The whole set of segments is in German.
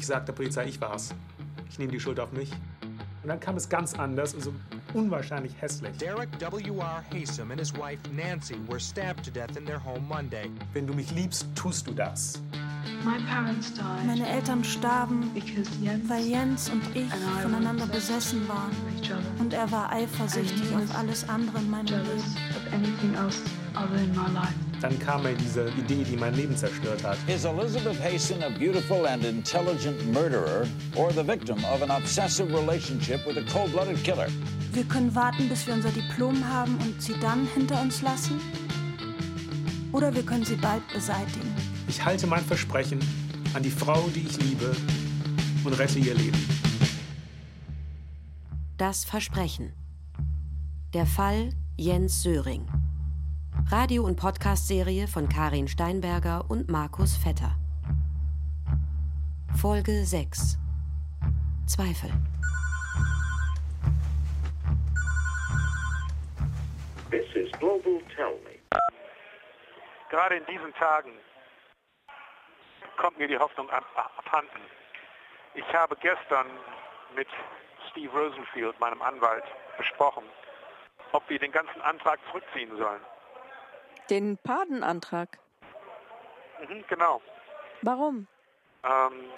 Ich sage der Polizei, ich war's. Ich nehme die Schuld auf mich. Und dann kam es ganz anders und so unwahrscheinlich hässlich. Derek W.R. Haysom and his wife Nancy were stabbed to death in their home Monday. Wenn du mich liebst, tust du das. Meine Eltern starben, weil Jens und ich voneinander besessen waren. Und er war eifersüchtig auf alles andere in meinem Leben. Dann kam mir diese Idee, die mein Leben zerstört hat. Is Elizabeth Hayson a beautiful and intelligent murderer or the victim of an obsessive relationship with a cold-blooded killer? Wir können warten, bis wir unser Diplom haben und sie dann hinter uns lassen. Oder wir können sie bald beseitigen. Ich halte mein Versprechen an die Frau, die ich liebe, und rette ihr Leben. Das Versprechen. Der Fall Jens Söring. Radio- und Podcast-Serie von Karin Steinberger und Markus Vetter. Folge 6. Zweifel. This is Global Tell Me. Gerade in diesen Tagen kommt mir die Hoffnung ab, abhanden. Ich habe gestern mit Steve Rosenfield, meinem Anwalt, besprochen, ob wir den ganzen Antrag zurückziehen sollen. Den Padenantrag? Mhm, genau. Warum? Ähm,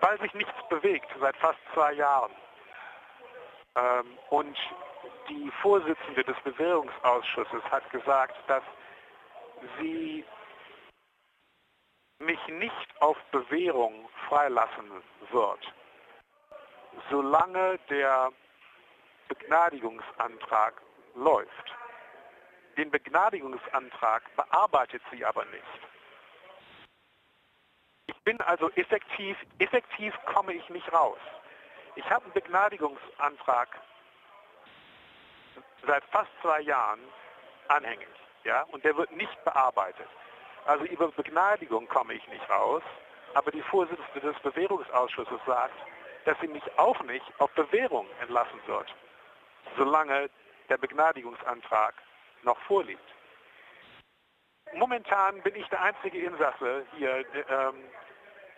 weil sich nichts bewegt seit fast zwei Jahren. Ähm, und die Vorsitzende des Bewährungsausschusses hat gesagt, dass sie mich nicht auf Bewährung freilassen wird, solange der Begnadigungsantrag läuft. Den Begnadigungsantrag bearbeitet sie aber nicht. Ich bin also effektiv, effektiv komme ich nicht raus. Ich habe einen Begnadigungsantrag seit fast zwei Jahren anhängig, ja, und der wird nicht bearbeitet. Also über Begnadigung komme ich nicht raus, aber die Vorsitzende des Bewährungsausschusses sagt, dass sie mich auch nicht auf Bewährung entlassen wird, solange der Begnadigungsantrag noch vorliegt. Momentan bin ich der einzige Insasse hier, ähm,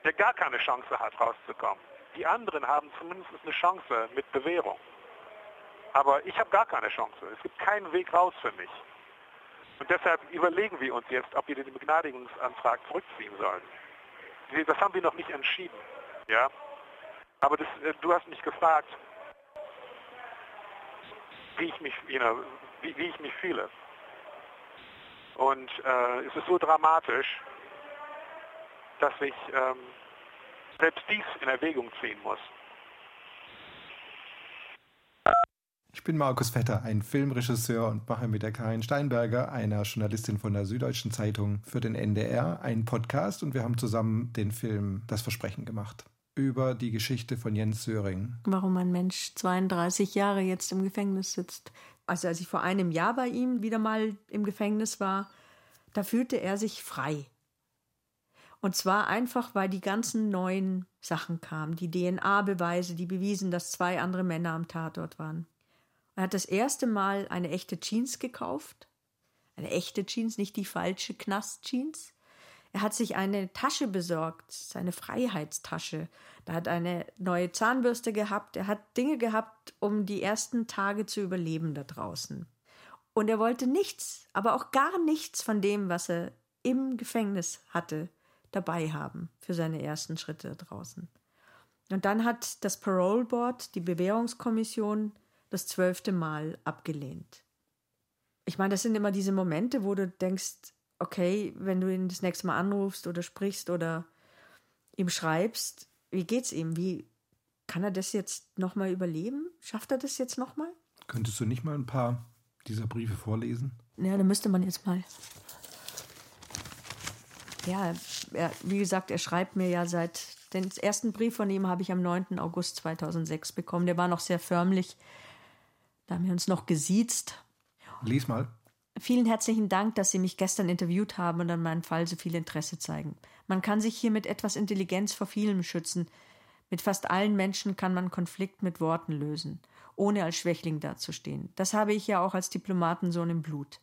der gar keine Chance hat, rauszukommen. Die anderen haben zumindest eine Chance mit Bewährung. Aber ich habe gar keine Chance. Es gibt keinen Weg raus für mich. Und deshalb überlegen wir uns jetzt, ob wir den Begnadigungsantrag zurückziehen sollen. Das haben wir noch nicht entschieden. Ja? Aber das, äh, du hast mich gefragt, wie ich mich, you know, wie, wie ich mich fühle. Und äh, es ist so dramatisch, dass ich ähm, selbst dies in Erwägung ziehen muss. Ich bin Markus Vetter, ein Filmregisseur und mache mit der Karin Steinberger, einer Journalistin von der Süddeutschen Zeitung, für den NDR einen Podcast und wir haben zusammen den Film Das Versprechen gemacht über die Geschichte von Jens Söring. Warum ein Mensch 32 Jahre jetzt im Gefängnis sitzt. Also als ich vor einem Jahr bei ihm wieder mal im Gefängnis war, da fühlte er sich frei. Und zwar einfach, weil die ganzen neuen Sachen kamen, die DNA-Beweise, die bewiesen, dass zwei andere Männer am Tatort waren. Er hat das erste Mal eine echte Jeans gekauft. Eine echte Jeans, nicht die falsche Knast-Jeans. Er hat sich eine Tasche besorgt, seine Freiheitstasche. Da hat eine neue Zahnbürste gehabt. Er hat Dinge gehabt, um die ersten Tage zu überleben da draußen. Und er wollte nichts, aber auch gar nichts von dem, was er im Gefängnis hatte, dabei haben für seine ersten Schritte da draußen. Und dann hat das Parole Board, die Bewährungskommission, das zwölfte Mal abgelehnt. Ich meine, das sind immer diese Momente, wo du denkst, okay, wenn du ihn das nächste Mal anrufst oder sprichst oder ihm schreibst, wie geht's ihm? Wie kann er das jetzt nochmal überleben? Schafft er das jetzt nochmal? Könntest du nicht mal ein paar dieser Briefe vorlesen? Ja, da müsste man jetzt mal. Ja, er, wie gesagt, er schreibt mir ja seit. Den ersten Brief von ihm habe ich am 9. August 2006 bekommen. Der war noch sehr förmlich. Da haben wir uns noch gesiezt. Lies mal. Vielen herzlichen Dank, dass Sie mich gestern interviewt haben und an meinem Fall so viel Interesse zeigen. Man kann sich hier mit etwas Intelligenz vor vielem schützen. Mit fast allen Menschen kann man Konflikt mit Worten lösen, ohne als Schwächling dazustehen. Das habe ich ja auch als Diplomatensohn im Blut.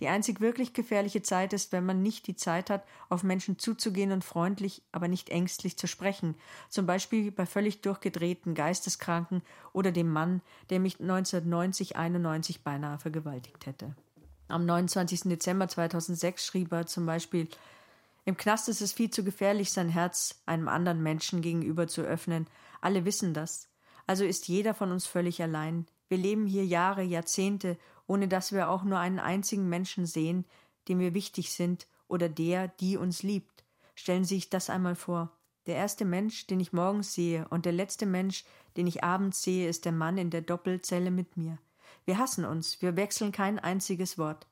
Die einzig wirklich gefährliche Zeit ist, wenn man nicht die Zeit hat, auf Menschen zuzugehen und freundlich, aber nicht ängstlich zu sprechen. Zum Beispiel bei völlig durchgedrehten Geisteskranken oder dem Mann, der mich 1990, 91 beinahe vergewaltigt hätte. Am 29. Dezember 2006 schrieb er zum Beispiel, im Knast ist es viel zu gefährlich, sein Herz einem anderen Menschen gegenüber zu öffnen. Alle wissen das. Also ist jeder von uns völlig allein. Wir leben hier Jahre, Jahrzehnte, ohne dass wir auch nur einen einzigen Menschen sehen, dem wir wichtig sind oder der, die uns liebt. Stellen Sie sich das einmal vor. Der erste Mensch, den ich morgens sehe, und der letzte Mensch, den ich abends sehe, ist der Mann in der Doppelzelle mit mir. Wir hassen uns, wir wechseln kein einziges Wort.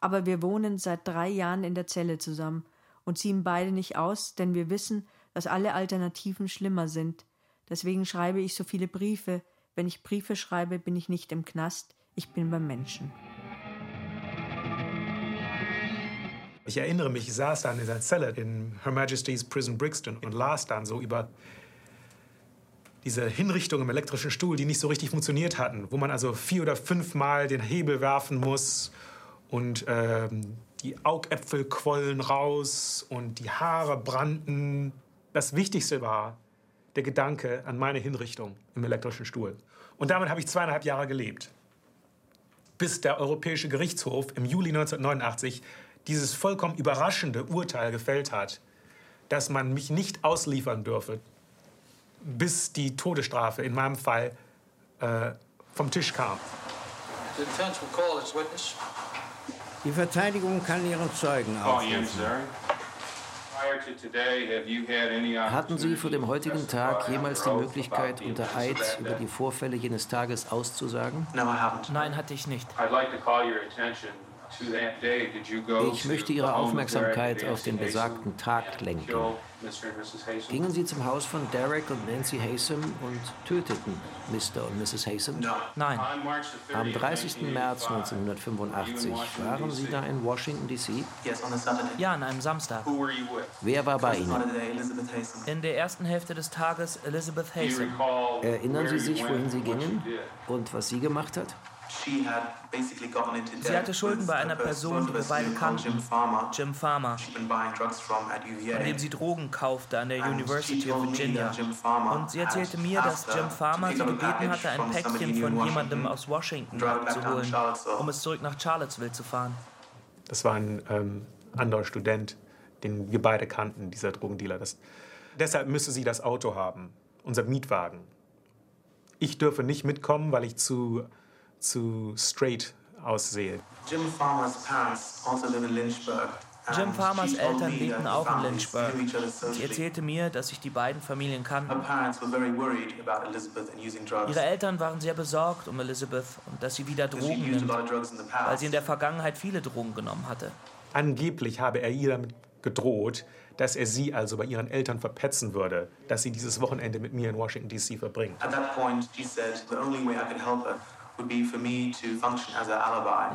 Aber wir wohnen seit drei Jahren in der Zelle zusammen und ziehen beide nicht aus, denn wir wissen, dass alle Alternativen schlimmer sind. Deswegen schreibe ich so viele Briefe. Wenn ich Briefe schreibe, bin ich nicht im Knast, ich bin beim Menschen. Ich erinnere mich, ich saß dann in der Zelle in Her Majesty's Prison Brixton und las dann so über diese Hinrichtungen im elektrischen Stuhl, die nicht so richtig funktioniert hatten, wo man also vier oder fünfmal den Hebel werfen muss und ähm, die Augäpfel quollen raus und die Haare brannten. Das Wichtigste war der Gedanke an meine Hinrichtung im elektrischen Stuhl. Und damit habe ich zweieinhalb Jahre gelebt. Bis der Europäische Gerichtshof im Juli 1989 dieses vollkommen überraschende Urteil gefällt hat, dass man mich nicht ausliefern dürfe, bis die Todesstrafe in meinem Fall äh, vom Tisch kam. The defense will call its witness. Die Verteidigung kann ihren Zeugen aufrufen. Hatten Sie vor dem heutigen Tag jemals die Möglichkeit, unter Eid über die Vorfälle jenes Tages auszusagen? Nein, hatte ich nicht. Ich möchte Ihre Aufmerksamkeit auf den besagten Tag lenken. Gingen Sie zum Haus von Derek und Nancy Haysom und töteten Mr. und Mrs. Haysom? Nein. Am 30. März 1985 waren Sie da in Washington, D.C.? Ja, an einem Samstag. Wer war bei Ihnen? In der ersten Hälfte des Tages Elizabeth Haysom. Erinnern Sie sich, wohin Sie gingen und was sie gemacht hat? Sie hatte Schulden bei einer Person, die wir beide kannten, Jim Farmer, von dem sie Drogen kaufte an der University of Virginia. Und sie erzählte mir, dass Jim Farmer sie gebeten hatte, ein Päckchen von jemandem aus Washington abzuholen, um es zurück nach Charlottesville zu fahren. Das war ein ähm, anderer Student, den wir beide kannten, dieser Drogendealer. Das, deshalb müsste sie das Auto haben, unser Mietwagen. Ich dürfe nicht mitkommen, weil ich zu zu straight aussehe. Jim Farmers parents also live in Lynchburg. Jim Farmers Eltern lebten auch in Lynchburg. Sie erzählte mir, dass sich die beiden Familien kannten. Ihre Eltern waren sehr besorgt um Elizabeth und dass sie wieder Drogen nimmt, weil sie in der Vergangenheit viele Drogen genommen hatte. Angeblich habe er ihr damit gedroht, dass er sie also bei ihren Eltern verpetzen würde, dass sie dieses Wochenende mit mir in Washington D.C. verbringt. At that point, she said, the only way I could help her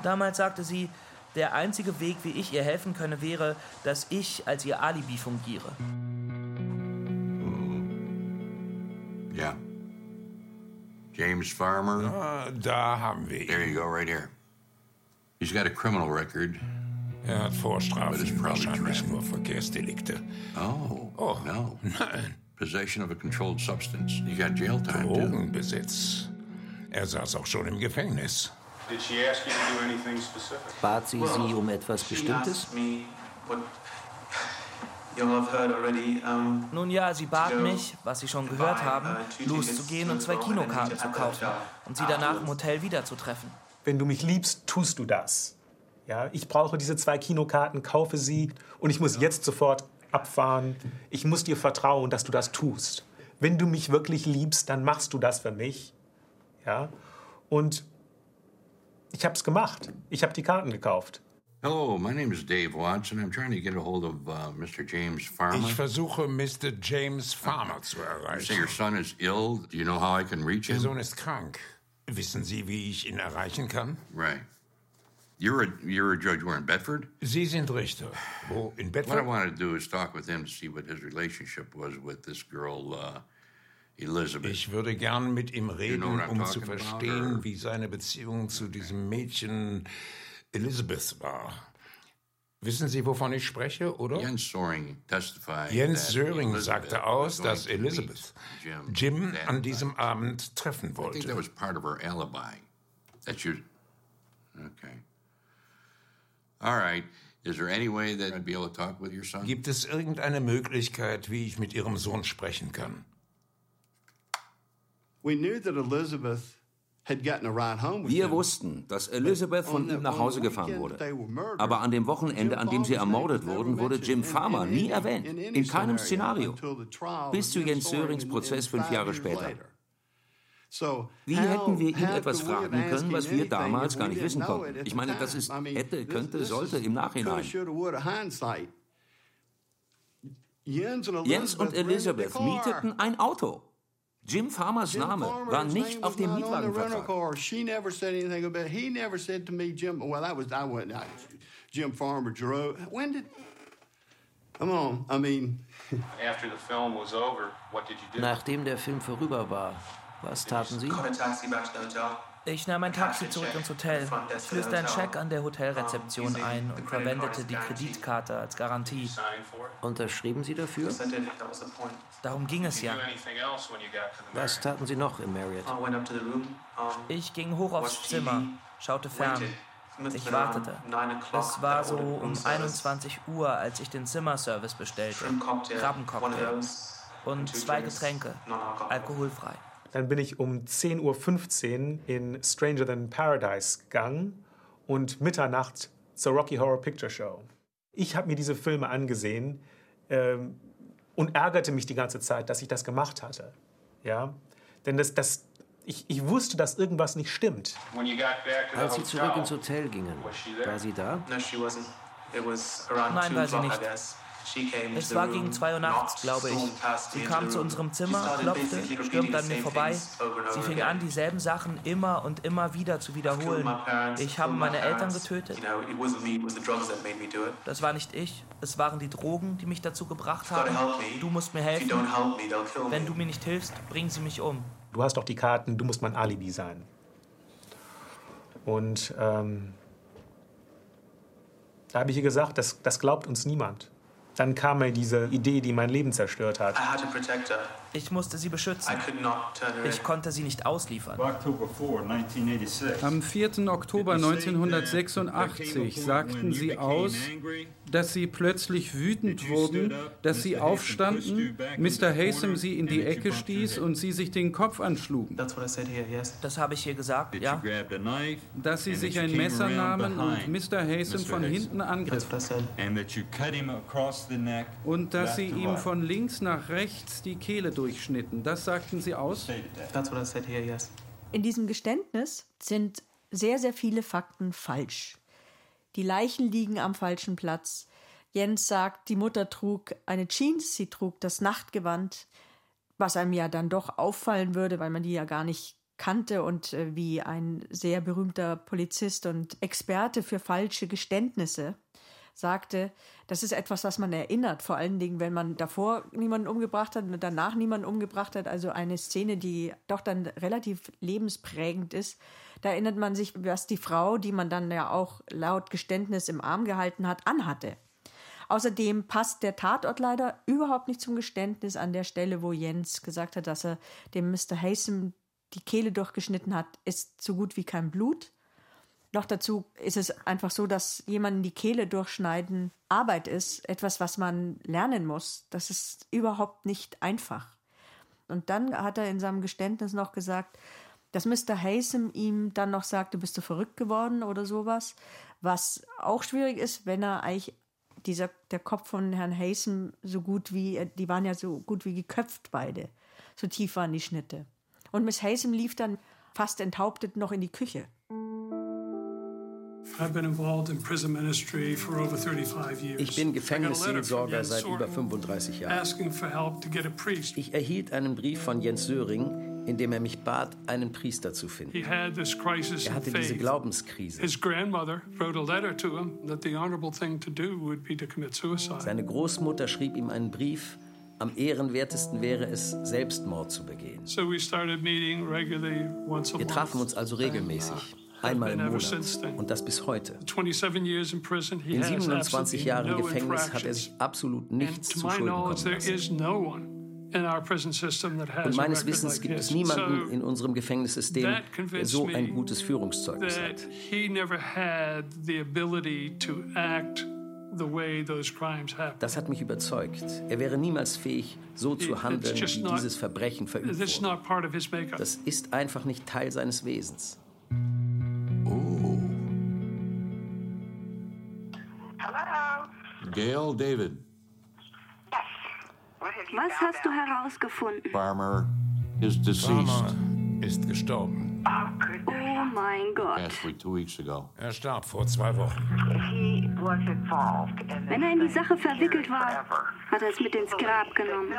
Damals sagte sie, der einzige Weg, wie ich ihr helfen könne, wäre, dass ich als ihr Alibi fungiere. Ja. James Farmer. Ah, da haben wir ihn. There you go, right here. He's got a criminal record. Er hat Vorstrafen, wahrscheinlich nur Verkehrsdelikte. Oh, oh, no. Nein. Possession of a controlled substance. You got jail time, Drogenbesitz. Er saß auch schon im Gefängnis. Bat sie Sie um etwas Bestimmtes? Nun ja, sie bat mich, was Sie schon gehört haben, uh, loszugehen und zwei Kinokarten zu kaufen und sie danach im Hotel wiederzutreffen. Wenn du mich liebst, tust du das. Ja, ich brauche diese zwei Kinokarten, kaufe sie und ich muss jetzt sofort abfahren. Ich muss dir vertrauen, dass du das tust. Wenn du mich wirklich liebst, dann machst du das für mich. Ja? Und ich habe es gemacht. Ich habe die Karten gekauft. Hello, my name is Dave Watts and I'm trying to get a hold of uh, Mr. James Farmer. Ich versuche Mr. James Farmer zu erreichen. You say your son is ill. Do you know how I can reach him? Der Sohn ist krank. Wissen Sie, wie ich ihn erreichen kann? Right. You're a, you're a judge where in Bedford? Sie sind Richter. Wo in Bedford? What I want to do is talk with him to see what his relationship was with this girl, uh. Ich würde gern mit ihm reden, um zu verstehen, wie seine Beziehung zu diesem Mädchen Elizabeth war. Wissen Sie, wovon ich spreche, oder? Jens Söring sagte aus, dass Elizabeth Jim an diesem Abend treffen wollte. I think that was part of her alibi. That's your. Okay. All right. Is there any way that I'd be able to talk with your son? Gibt es irgendeine Möglichkeit, wie ich mit Ihrem Sohn sprechen kann? We knew that Elizabeth wir wussten, dass Elizabeth von ihm nach Hause gefahren wurde. Aber an dem Wochenende, an dem sie ermordet wurden, wurde Jim Farmer nie erwähnt. In keinem Szenario. Bis zu Jens Sörings Prozess fünf Jahre später. Wie hätten wir ihn etwas fragen können, was wir damals gar nicht wissen konnten? Ich meine, das ist hätte, könnte, sollte im Nachhinein. Jens und Elizabeth mieteten ein Auto. Jim Farmers Name war nicht auf dem Mietwagenvertrag. She never said anything about. He never said to me, Jim. Well, that was I went. Jim Farmer drove. When did? Come on. I mean. After the film was over, what did you do? Nachdem der Film vorüber war, was taten Sie? Ich nahm ein Taxi zurück ins Hotel, flößte einen Scheck an der Hotelrezeption ein und verwendete die Kreditkarte als Garantie. Unterschrieben Sie dafür? Darum ging es ja. Was taten Sie noch im Marriott? Ich ging hoch aufs Zimmer, schaute fern. Ich wartete. Es war so um 21 Uhr, als ich den Zimmerservice bestellte. Krabbencocktail und zwei Getränke, alkoholfrei. Dann bin ich um 10.15 Uhr in Stranger Than Paradise gegangen und Mitternacht zur Rocky Horror Picture Show. Ich habe mir diese Filme angesehen ähm, und ärgerte mich die ganze Zeit, dass ich das gemacht hatte. Ja? Denn das, das, ich, ich wusste, dass irgendwas nicht stimmt. Als Sie zurück ins Hotel gingen, war sie da? Nein, war sie nicht. Es war gegen zwei Uhr nachts, glaube ich. Sie kam zu unserem Zimmer, klopfte, stürmte an mir vorbei. Sie fing an, dieselben Sachen immer und immer wieder zu wiederholen. Ich habe meine Eltern getötet. Das war nicht ich. Es waren die Drogen, die mich dazu gebracht haben. Du musst mir helfen. Wenn du mir nicht hilfst, bringen sie mich um. Du hast doch die Karten, du musst mein Alibi sein. Und ähm, da habe ich ihr gesagt, das, das glaubt uns niemand. Dann kam mir diese Idee, die mein Leben zerstört hat. Ich musste sie beschützen. Ich konnte sie nicht ausliefern. Am 4. Oktober 1986 sagten sie aus, dass sie plötzlich wütend wurden, dass sie aufstanden, Mr. Hasem sie in die Ecke stieß und sie sich den Kopf anschlugen. Das habe ich hier gesagt, ja. Dass sie sich ein Messer nahmen und Mr. Hasem von hinten angriffen. Und dass sie ihm von links nach rechts die Kehle durchschnitten. Das sagten sie aus? In diesem Geständnis sind sehr, sehr viele Fakten falsch. Die Leichen liegen am falschen Platz. Jens sagt, die Mutter trug eine Jeans, sie trug das Nachtgewand, was einem ja dann doch auffallen würde, weil man die ja gar nicht kannte und äh, wie ein sehr berühmter Polizist und Experte für falsche Geständnisse sagte, das ist etwas, was man erinnert, vor allen Dingen, wenn man davor niemanden umgebracht hat und danach niemanden umgebracht hat. Also eine Szene, die doch dann relativ lebensprägend ist. Da erinnert man sich, was die Frau, die man dann ja auch laut Geständnis im Arm gehalten hat, anhatte. Außerdem passt der Tatort leider überhaupt nicht zum Geständnis an der Stelle, wo Jens gesagt hat, dass er dem Mr. Hasem die Kehle durchgeschnitten hat, ist so gut wie kein Blut. Noch dazu ist es einfach so, dass jemanden die Kehle durchschneiden Arbeit ist, etwas, was man lernen muss. Das ist überhaupt nicht einfach. Und dann hat er in seinem Geständnis noch gesagt, dass Mr. Hasem ihm dann noch sagte, bist du verrückt geworden oder sowas, was auch schwierig ist, wenn er eigentlich dieser der Kopf von Herrn Hasem so gut wie die waren ja so gut wie geköpft beide, so tief waren die Schnitte. Und Miss Hasem lief dann fast enthauptet noch in die Küche. Ich bin Gefängnisseelsorger seit über 35 Jahren. Ich erhielt einen Brief von Jens Söring, in dem er mich bat, einen Priester zu finden. Er hatte diese Glaubenskrise. Seine Großmutter schrieb ihm einen Brief, am ehrenwertesten wäre es, Selbstmord zu begehen. Wir trafen uns also regelmäßig. Einmal im Monat. Und das bis heute. In 27 Jahren Gefängnis hat er sich absolut nichts zu Schulden kommen lassen. Und meines Wissens gibt es niemanden in unserem Gefängnissystem, der so ein gutes Führungszeugnis hat. Das hat mich überzeugt. Er wäre niemals fähig, so zu handeln, wie dieses Verbrechen verübt wurde. Das ist einfach nicht Teil seines Wesens. Gail David. Was hast du herausgefunden? Farmer is deceased. Farmer ist gestorben. Oh mein Gott. Actually, two weeks ago. Er starb vor zwei Wochen. Wenn er in die Sache verwickelt war, hat er es mit ins Grab genommen.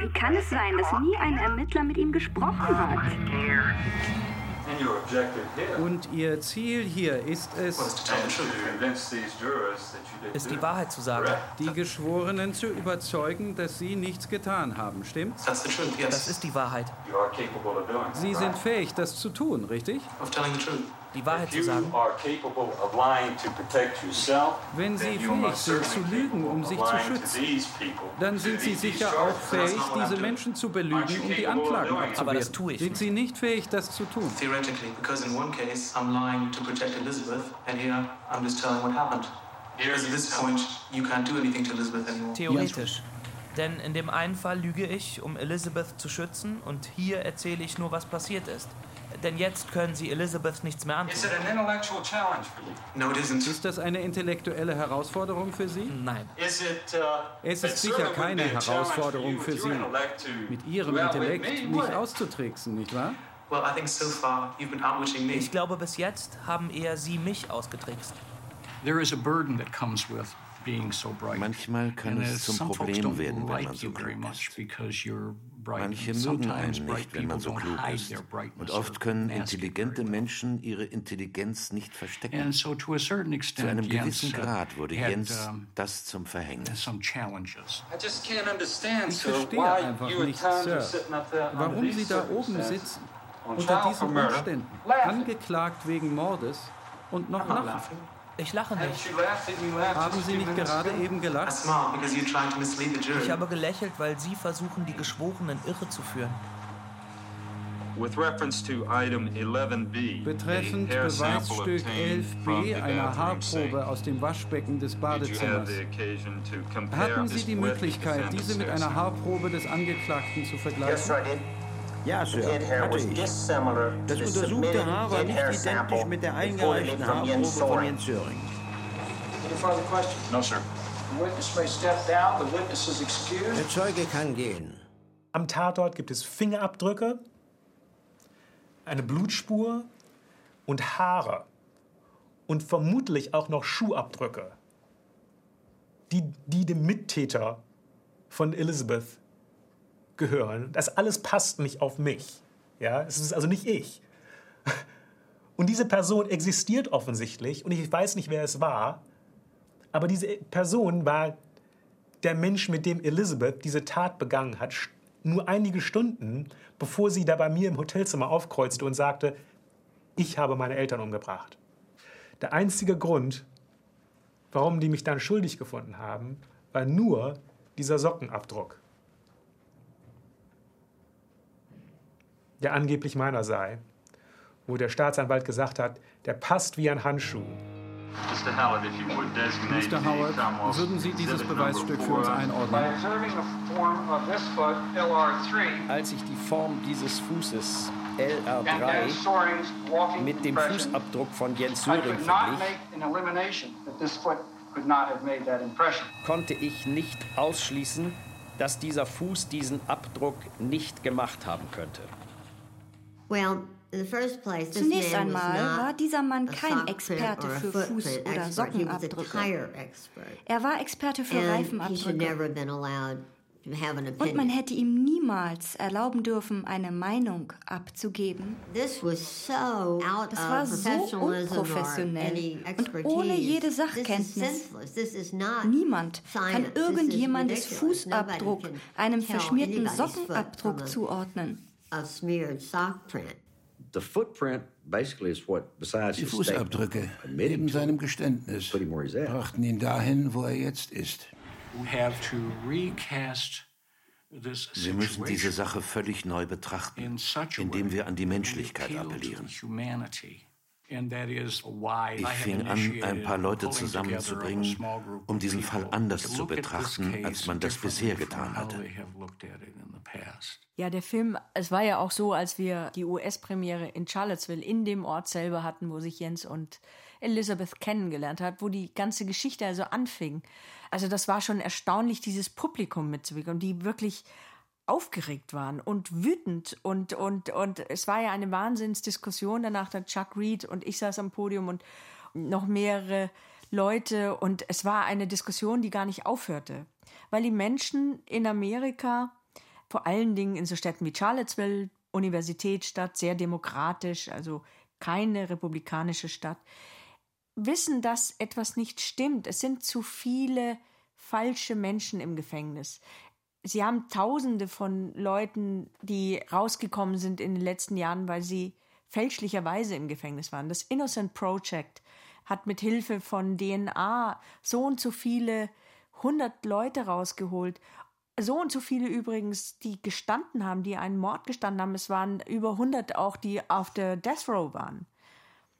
Wie kann es sein, dass nie ein Ermittler mit ihm gesprochen hat? Und Ihr Ziel hier ist es, ist die Wahrheit zu sagen. Die Geschworenen zu überzeugen, dass sie nichts getan haben, stimmt's? Das ist die Wahrheit. Sie sind fähig, das zu tun, richtig? Die Wahrheit zu sagen. Wenn Sie fähig sind zu lügen, um sich zu schützen, dann sind Sie sicher auch fähig, diese Menschen zu belügen, um die Anklagen abzuwehren. Aber das tue ich. Sind Sie nicht fähig, das zu tun? Theoretically, because in one case I'm lying to protect Elizabeth, and here I'm just telling what happened. Because at this point you can't do anything to Elizabeth anymore. Theoretisch. Denn in dem einen Fall lüge ich, um Elizabeth zu schützen, und hier erzähle ich nur, was passiert ist. Denn jetzt können sie Elizabeth nichts mehr antun. Ist das eine intellektuelle Herausforderung für Sie? Nein. Uh, es ist sicher keine Herausforderung für Sie, mit Ihrem Intellekt nicht auszutricksen, nicht wahr? Ich glaube, bis jetzt haben eher Sie mich ausgetrickst. There is a burden that comes with Manchmal kann es zum Problem werden, wenn man so klug ist. Manche mögen einen nicht, wenn man so klug ist. Und oft können intelligente Menschen ihre Intelligenz nicht verstecken. Zu einem gewissen Grad wurde Jens das zum Verhängnis. Ich verstehe einfach nicht, Sir, warum Sie da oben sitzen, unter diesen Umständen, angeklagt wegen Mordes und noch lachen. Ich lache nicht. Haben Sie nicht gerade eben gelacht? Ich habe gelächelt, weil Sie versuchen, die Geschworenen irre zu führen. Betreffend Beweisstück 11b einer Haarprobe aus dem Waschbecken des Badezimmers. Hatten Sie die Möglichkeit, diese mit einer Haarprobe des Angeklagten zu vergleichen? Ja, Sir, hatte ich. Das untersuchte Haar war nicht identisch mit der eingereichten Haarprobe von Jens Söring. No, sir. Der Zeuge kann gehen. Am Tatort gibt es Fingerabdrücke, eine Blutspur und Haare und vermutlich auch noch Schuhabdrücke, die, die dem Mittäter von Elizabeth gehören. Das alles passt nicht auf mich. Ja, es ist also nicht ich. Und diese Person existiert offensichtlich und ich weiß nicht, wer es war, aber diese Person war der Mensch, mit dem Elizabeth diese Tat begangen hat, nur einige Stunden, bevor sie da bei mir im Hotelzimmer aufkreuzte und sagte, ich habe meine Eltern umgebracht. Der einzige Grund, warum die mich dann schuldig gefunden haben, war nur dieser Sockenabdruck. Der angeblich meiner sei, wo der Staatsanwalt gesagt hat, der passt wie ein Handschuh. Mr. Howard, würden Sie dieses Beweisstück für uns einordnen? Als ich die Form dieses Fußes LR3 mit dem Fußabdruck von Jens Söring verglich, konnte ich nicht ausschließen, dass dieser Fuß diesen Abdruck nicht gemacht haben könnte. Zunächst einmal war dieser Mann kein Experte für Fuß- oder Sockenabdrücke. Er war Experte für Reifenabdrücke. Und man hätte ihm niemals erlauben dürfen, eine Meinung abzugeben. Das war so unprofessionell und ohne jede Sachkenntnis. Niemand kann irgendjemandes Fußabdruck einem verschmierten Sockenabdruck zuordnen. Die Fußabdrücke neben seinem Geständnis brachten ihn dahin, wo er jetzt ist. Wir müssen diese Sache völlig neu betrachten, indem wir an die Menschlichkeit appellieren. Ich fing an, ein paar Leute zusammenzubringen, um diesen Fall anders zu betrachten, als man das bisher getan hatte. Ja, der Film, es war ja auch so, als wir die US-Premiere in Charlottesville in dem Ort selber hatten, wo sich Jens und Elizabeth kennengelernt hat, wo die ganze Geschichte also anfing. Also das war schon erstaunlich, dieses Publikum mitzubekommen, die wirklich aufgeregt waren und wütend und, und, und es war ja eine Wahnsinnsdiskussion danach, der Chuck Reed und ich saß am Podium und noch mehrere Leute und es war eine Diskussion, die gar nicht aufhörte, weil die Menschen in Amerika, vor allen Dingen in so Städten wie Charlottesville, Universitätsstadt, sehr demokratisch, also keine republikanische Stadt, wissen, dass etwas nicht stimmt. Es sind zu viele falsche Menschen im Gefängnis. Sie haben Tausende von Leuten, die rausgekommen sind in den letzten Jahren, weil sie fälschlicherweise im Gefängnis waren. Das Innocent Project hat mit Hilfe von DNA so und so viele hundert Leute rausgeholt. So und so viele übrigens, die gestanden haben, die einen Mord gestanden haben. Es waren über 100 auch, die auf der Death Row waren.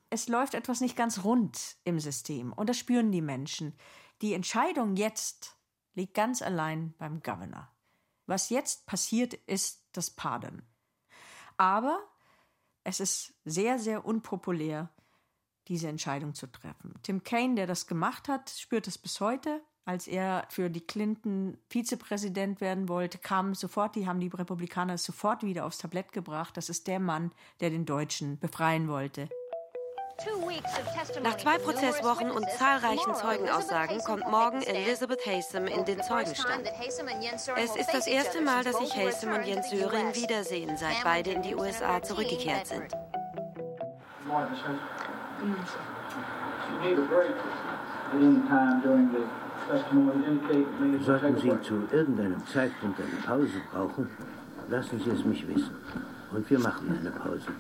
Es läuft etwas nicht ganz rund im System und das spüren die Menschen. Die Entscheidung jetzt liegt ganz allein beim Governor. Was jetzt passiert, ist das Pardon. Aber es ist sehr, sehr unpopulär, diese Entscheidung zu treffen. Tim Kaine, der das gemacht hat, spürt es bis heute. Als er für die Clinton Vizepräsident werden wollte, kamen sofort, die haben die Republikaner sofort wieder aufs Tablett gebracht. Das ist der Mann, der den Deutschen befreien wollte. Nach zwei Prozesswochen und zahlreichen Zeugenaussagen kommt morgen Elizabeth Haysom in den Zeugenstand. Es ist das erste Mal, dass sich Haysom und Jens Söring wiedersehen, seit beide in die USA zurückgekehrt sind. Sollten Sie zu irgendeinem Zeitpunkt eine Pause brauchen, lassen Sie es mich wissen. Und wir machen eine Pause.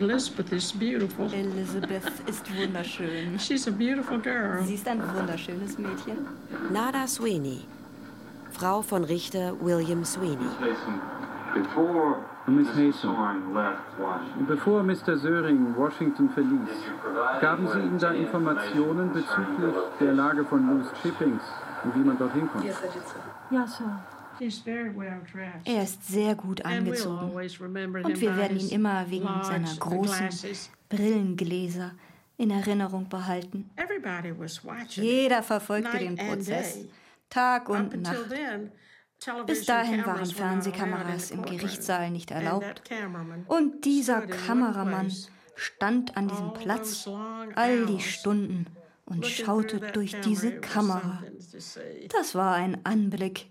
Elizabeth is beautiful. Elizabeth ist wunderschön. She's a beautiful girl. Sie ist ein wunderschönes Mädchen. Nada Sweeney, Frau von Richter William Sweeney. Miss Haysom, bevor Mr. Söring Washington verließ, gaben Sie ihm da Informationen bezüglich der Lage von Loose Chippings und wie man dorthin kommt? Ja, Sir. Er ist sehr gut angezogen. und wir werden ihn immer wegen seiner großen Brillengläser in Erinnerung behalten. Jeder verfolgte den Prozess, Tag und Nacht. Bis dahin waren Fernsehkameras im Gerichtssaal nicht erlaubt. Und dieser Kameramann stand an diesem Platz all die Stunden und schaute durch diese Kamera. Das war ein Anblick.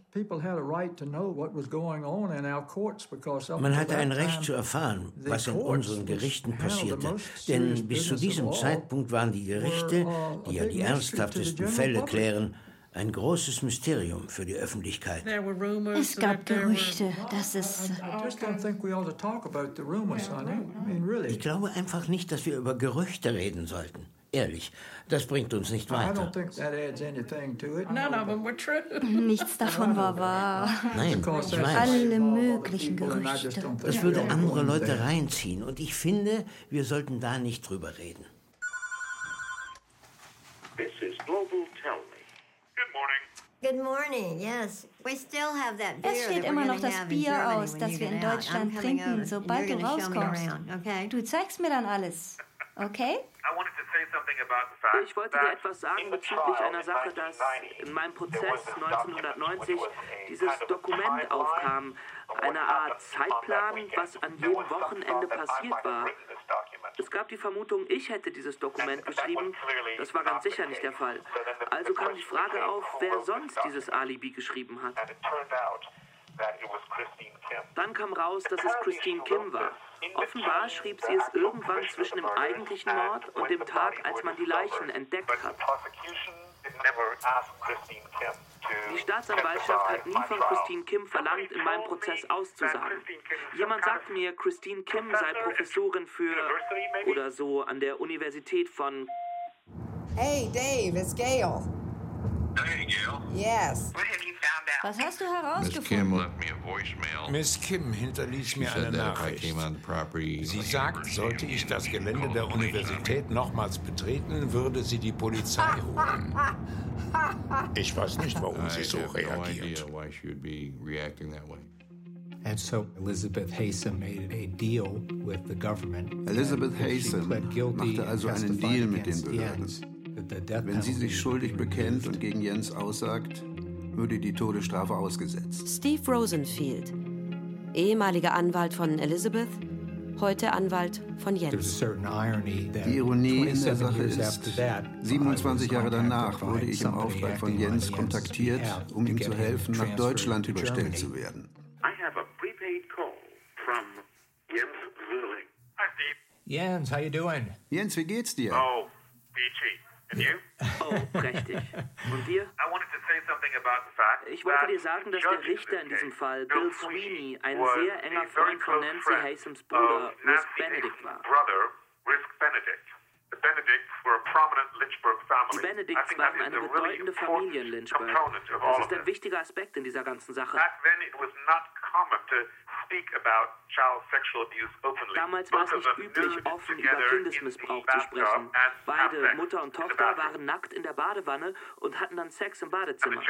Man hatte ein Recht zu erfahren, was in unseren Gerichten passierte. Denn bis zu diesem Zeitpunkt waren die Gerichte, die ja die ernsthaftesten Fälle klären, ein großes Mysterium für die Öffentlichkeit. Es gab Gerüchte, dass es. Ich glaube einfach nicht, dass wir über Gerüchte reden sollten. Ehrlich, das bringt uns nicht weiter. Nichts davon war wahr. Nein, ich weiß. Alle möglichen Gerüchte. Das würde andere Leute reinziehen und ich finde, wir sollten da nicht drüber reden. This is Global Tell Me. Good morning. Good morning, yes. We still have that beer Es steht immer noch das Bier aus, das wir in Deutschland trinken, sobald du rauskommst. Du zeigst mir dann alles, okay? Ich wollte dir etwas sagen bezüglich einer Sache, dass in meinem Prozess 1990 dieses Dokument aufkam. Eine Art Zeitplan, was an jedem Wochenende passiert war. Es gab die Vermutung, ich hätte dieses Dokument geschrieben. Das war ganz sicher nicht der Fall. Also kam die Frage auf, wer sonst dieses Alibi geschrieben hat. Dann kam raus, dass es Christine Kim war. Offenbar schrieb sie es irgendwann zwischen dem eigentlichen Mord und dem Tag, als man die Leichen entdeckt hat. Die Staatsanwaltschaft hat nie von Christine Kim verlangt, in meinem Prozess auszusagen. Jemand sagte mir, Christine Kim sei Professorin für oder so an der Universität von. Hey, Dave, it's Gail. Yes. Was hast du herausgefunden? Miss Kim hinterließ mir eine Nachricht. Sie sagt, sollte ich das Gelände der Universität nochmals betreten, würde sie die Polizei holen. Ich weiß nicht, warum sie so reagiert. And so Elizabeth Haysom made a deal with the government. Elizabeth Haysom machte also einen Deal mit den Behörden. Wenn sie sich schuldig bekennt und gegen Jens aussagt, würde die Todesstrafe ausgesetzt. Steve Rosenfield, ehemaliger Anwalt von Elizabeth, heute Anwalt von Jens. Die Ironie in der Sache ist, 27 Jahre danach wurde ich im Auftrag von Jens kontaktiert, um ihm zu helfen, nach Deutschland überstellt zu werden. Jens, how you doing? Jens, wie geht's dir? Oh, you? Oh, prächtig. Und dir? Ich wollte dir sagen, dass der Richter in diesem Fall, Bill Sweeney, ein sehr enger Freund von Nancy Haysoms Bruder, Risk Benedict, war. Die Benedicts waren eine bedeutende Familie in Lynchburg. Das ist ein wichtiger Aspekt in dieser ganzen Sache. Damals war es nicht üblich, offen über Kindesmissbrauch zu sprechen. Beide, Mutter und Tochter, waren nackt in der Badewanne und hatten dann Sex im Badezimmer.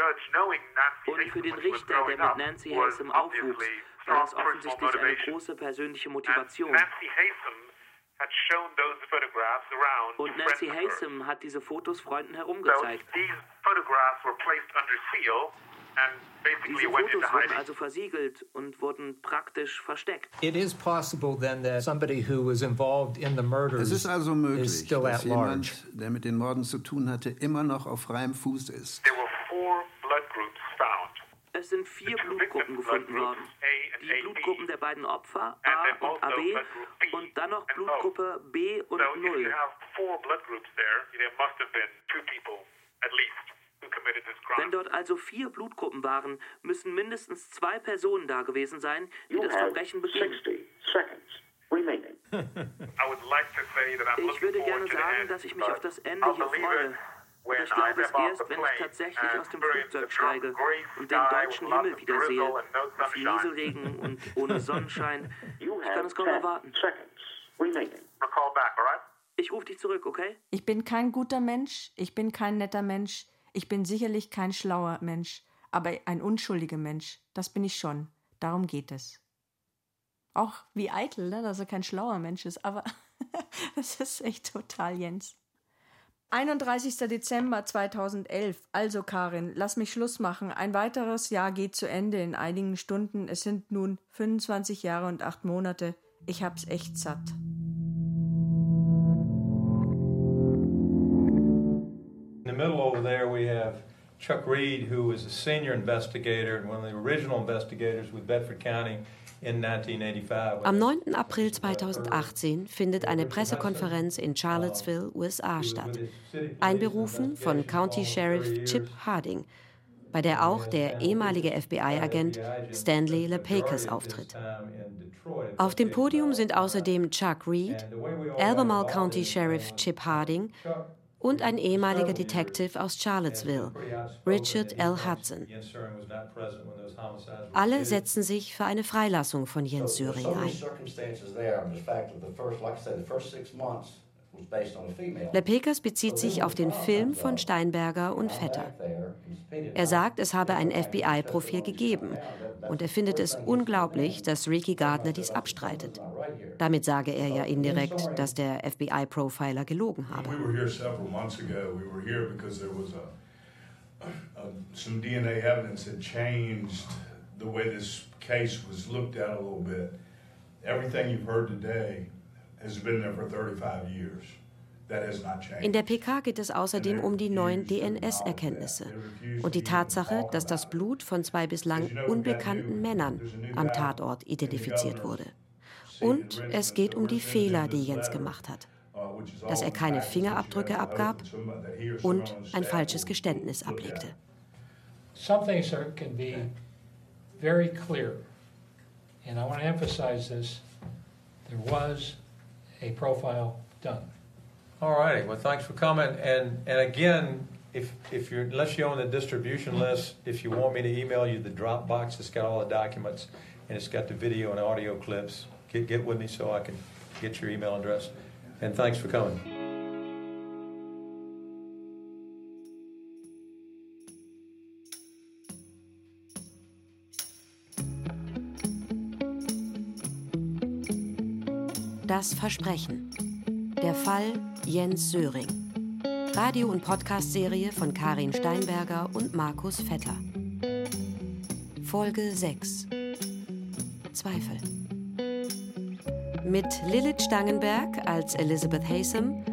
Und für den Richter, der mit Nancy Haysom aufwuchs, war das offensichtlich eine große persönliche Motivation. Und Nancy Haysom hat diese Fotos Freunden herumgezeigt. Diese Fotos wurden also versiegelt und wurden praktisch versteckt. It is possible then that somebody who was involved in the murders es ist also möglich, dass jemand, der mit den Morden zu tun hatte, immer noch auf freiem Fuß ist. Es sind vier Blutgruppen gefunden worden. Die Blutgruppen der beiden Opfer, A und AB, und dann noch Blutgruppe B und 0. Wenn dort also vier Blutgruppen waren, müssen mindestens zwei Personen da gewesen sein, die das Verbrechen begingen. Ich würde gerne sagen, dass ich mich auf das Ende hier freue. Aber ich glaube es erst, wenn ich tatsächlich aus dem Flugzeug steige und den deutschen Himmel wiedersehe, auf Nieselregen und ohne Sonnenschein. Ich kann es kaum erwarten. Ich rufe dich zurück, okay? Ich bin kein guter Mensch, ich bin kein netter Mensch, ich bin sicherlich kein schlauer Mensch, aber ein unschuldiger Mensch, das bin ich schon. Darum geht es. Auch wie eitel, ne, dass er kein schlauer Mensch ist, aber das ist echt total Jens. 31. Dezember 2011. Also Karin, lass mich Schluss machen. Ein weiteres Jahr geht zu Ende in einigen Stunden. Es sind nun 25 Jahre und acht Monate. Ich hab's echt satt. We have Chuck Reed, who was a senior investigator and one of the original investigators with Bedford County. Am 9. April 2018 findet eine Pressekonferenz in Charlottesville, USA statt, einberufen von County Sheriff Chip Harding, bei der auch der ehemalige FBI-Agent Stanley LePakers auftritt. Auf dem Podium sind außerdem Chuck Reed, Albemarle County Sheriff Chip Harding und ein ehemaliger Detective aus Charlottesville, Richard L. Hudson. Alle setzen sich für eine Freilassung von Jens Söring ein. Lepekers bezieht sich auf den Film von Steinberger und Vetter. Er sagt, es habe ein FBI-Profil gegeben und er findet es unglaublich, dass Ricky Gardner dies abstreitet. Damit sage er ja indirekt, dass der FBI-Profiler gelogen habe. some DNA evidence had changed the way this case was looked at a little bit. Everything you've heard today In der PK geht es außerdem um die neuen DNS-Erkenntnisse und die Tatsache, dass das Blut von zwei bislang unbekannten Männern am Tatort identifiziert wurde. Und es geht um die Fehler, die Jens gemacht hat. Dass er keine Fingerabdrücke abgab und ein falsches Geständnis ablegte. some things are, can be very clear. And I want to emphasize this. There was a profile done. All righty. Well, thanks for coming. And and again, if if you're unless you're on the distribution list, if you want me to email you the Dropbox, it's got all the documents and it's got the video and audio clips. Get get with me so I can get your email address. And thanks for coming. Das Versprechen. Der Fall Jens Söring. Radio- und Podcast-Serie von Karin Steinberger und Markus Vetter. Folge 6. Zweifel. Mit Lilith Stangenberg als Elizabeth Haysom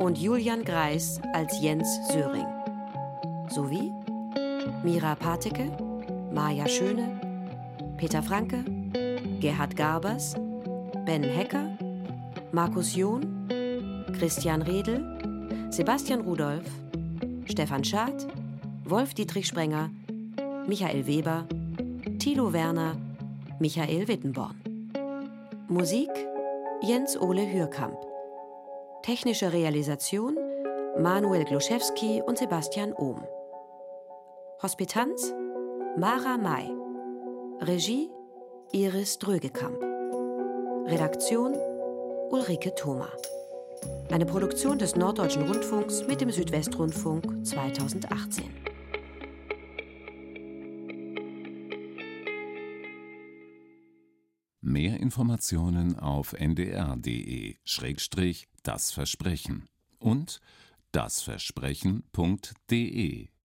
und Julian Greis als Jens Söring. Sowie Mira Pateke, Maja Schöne, Peter Franke, Gerhard Garbers, Ben Hecker, Markus John, Christian Redl, Sebastian Rudolph, Stefan Schad, Wolf Dietrich Sprenger, Michael Weber, Thilo Werner, Michael Wittenborn. Musik Jens Ole Hürkamp. Technische Realisation Manuel Gluszewski und Sebastian Ohm. Hospitanz Mara May. Regie Iris Drögekamp. Redaktion Ulrike Thoma. Eine Produktion des Norddeutschen Rundfunks mit dem Südwestrundfunk 2018. Mehr Informationen auf ndr.de-das Versprechen und dasversprechen.de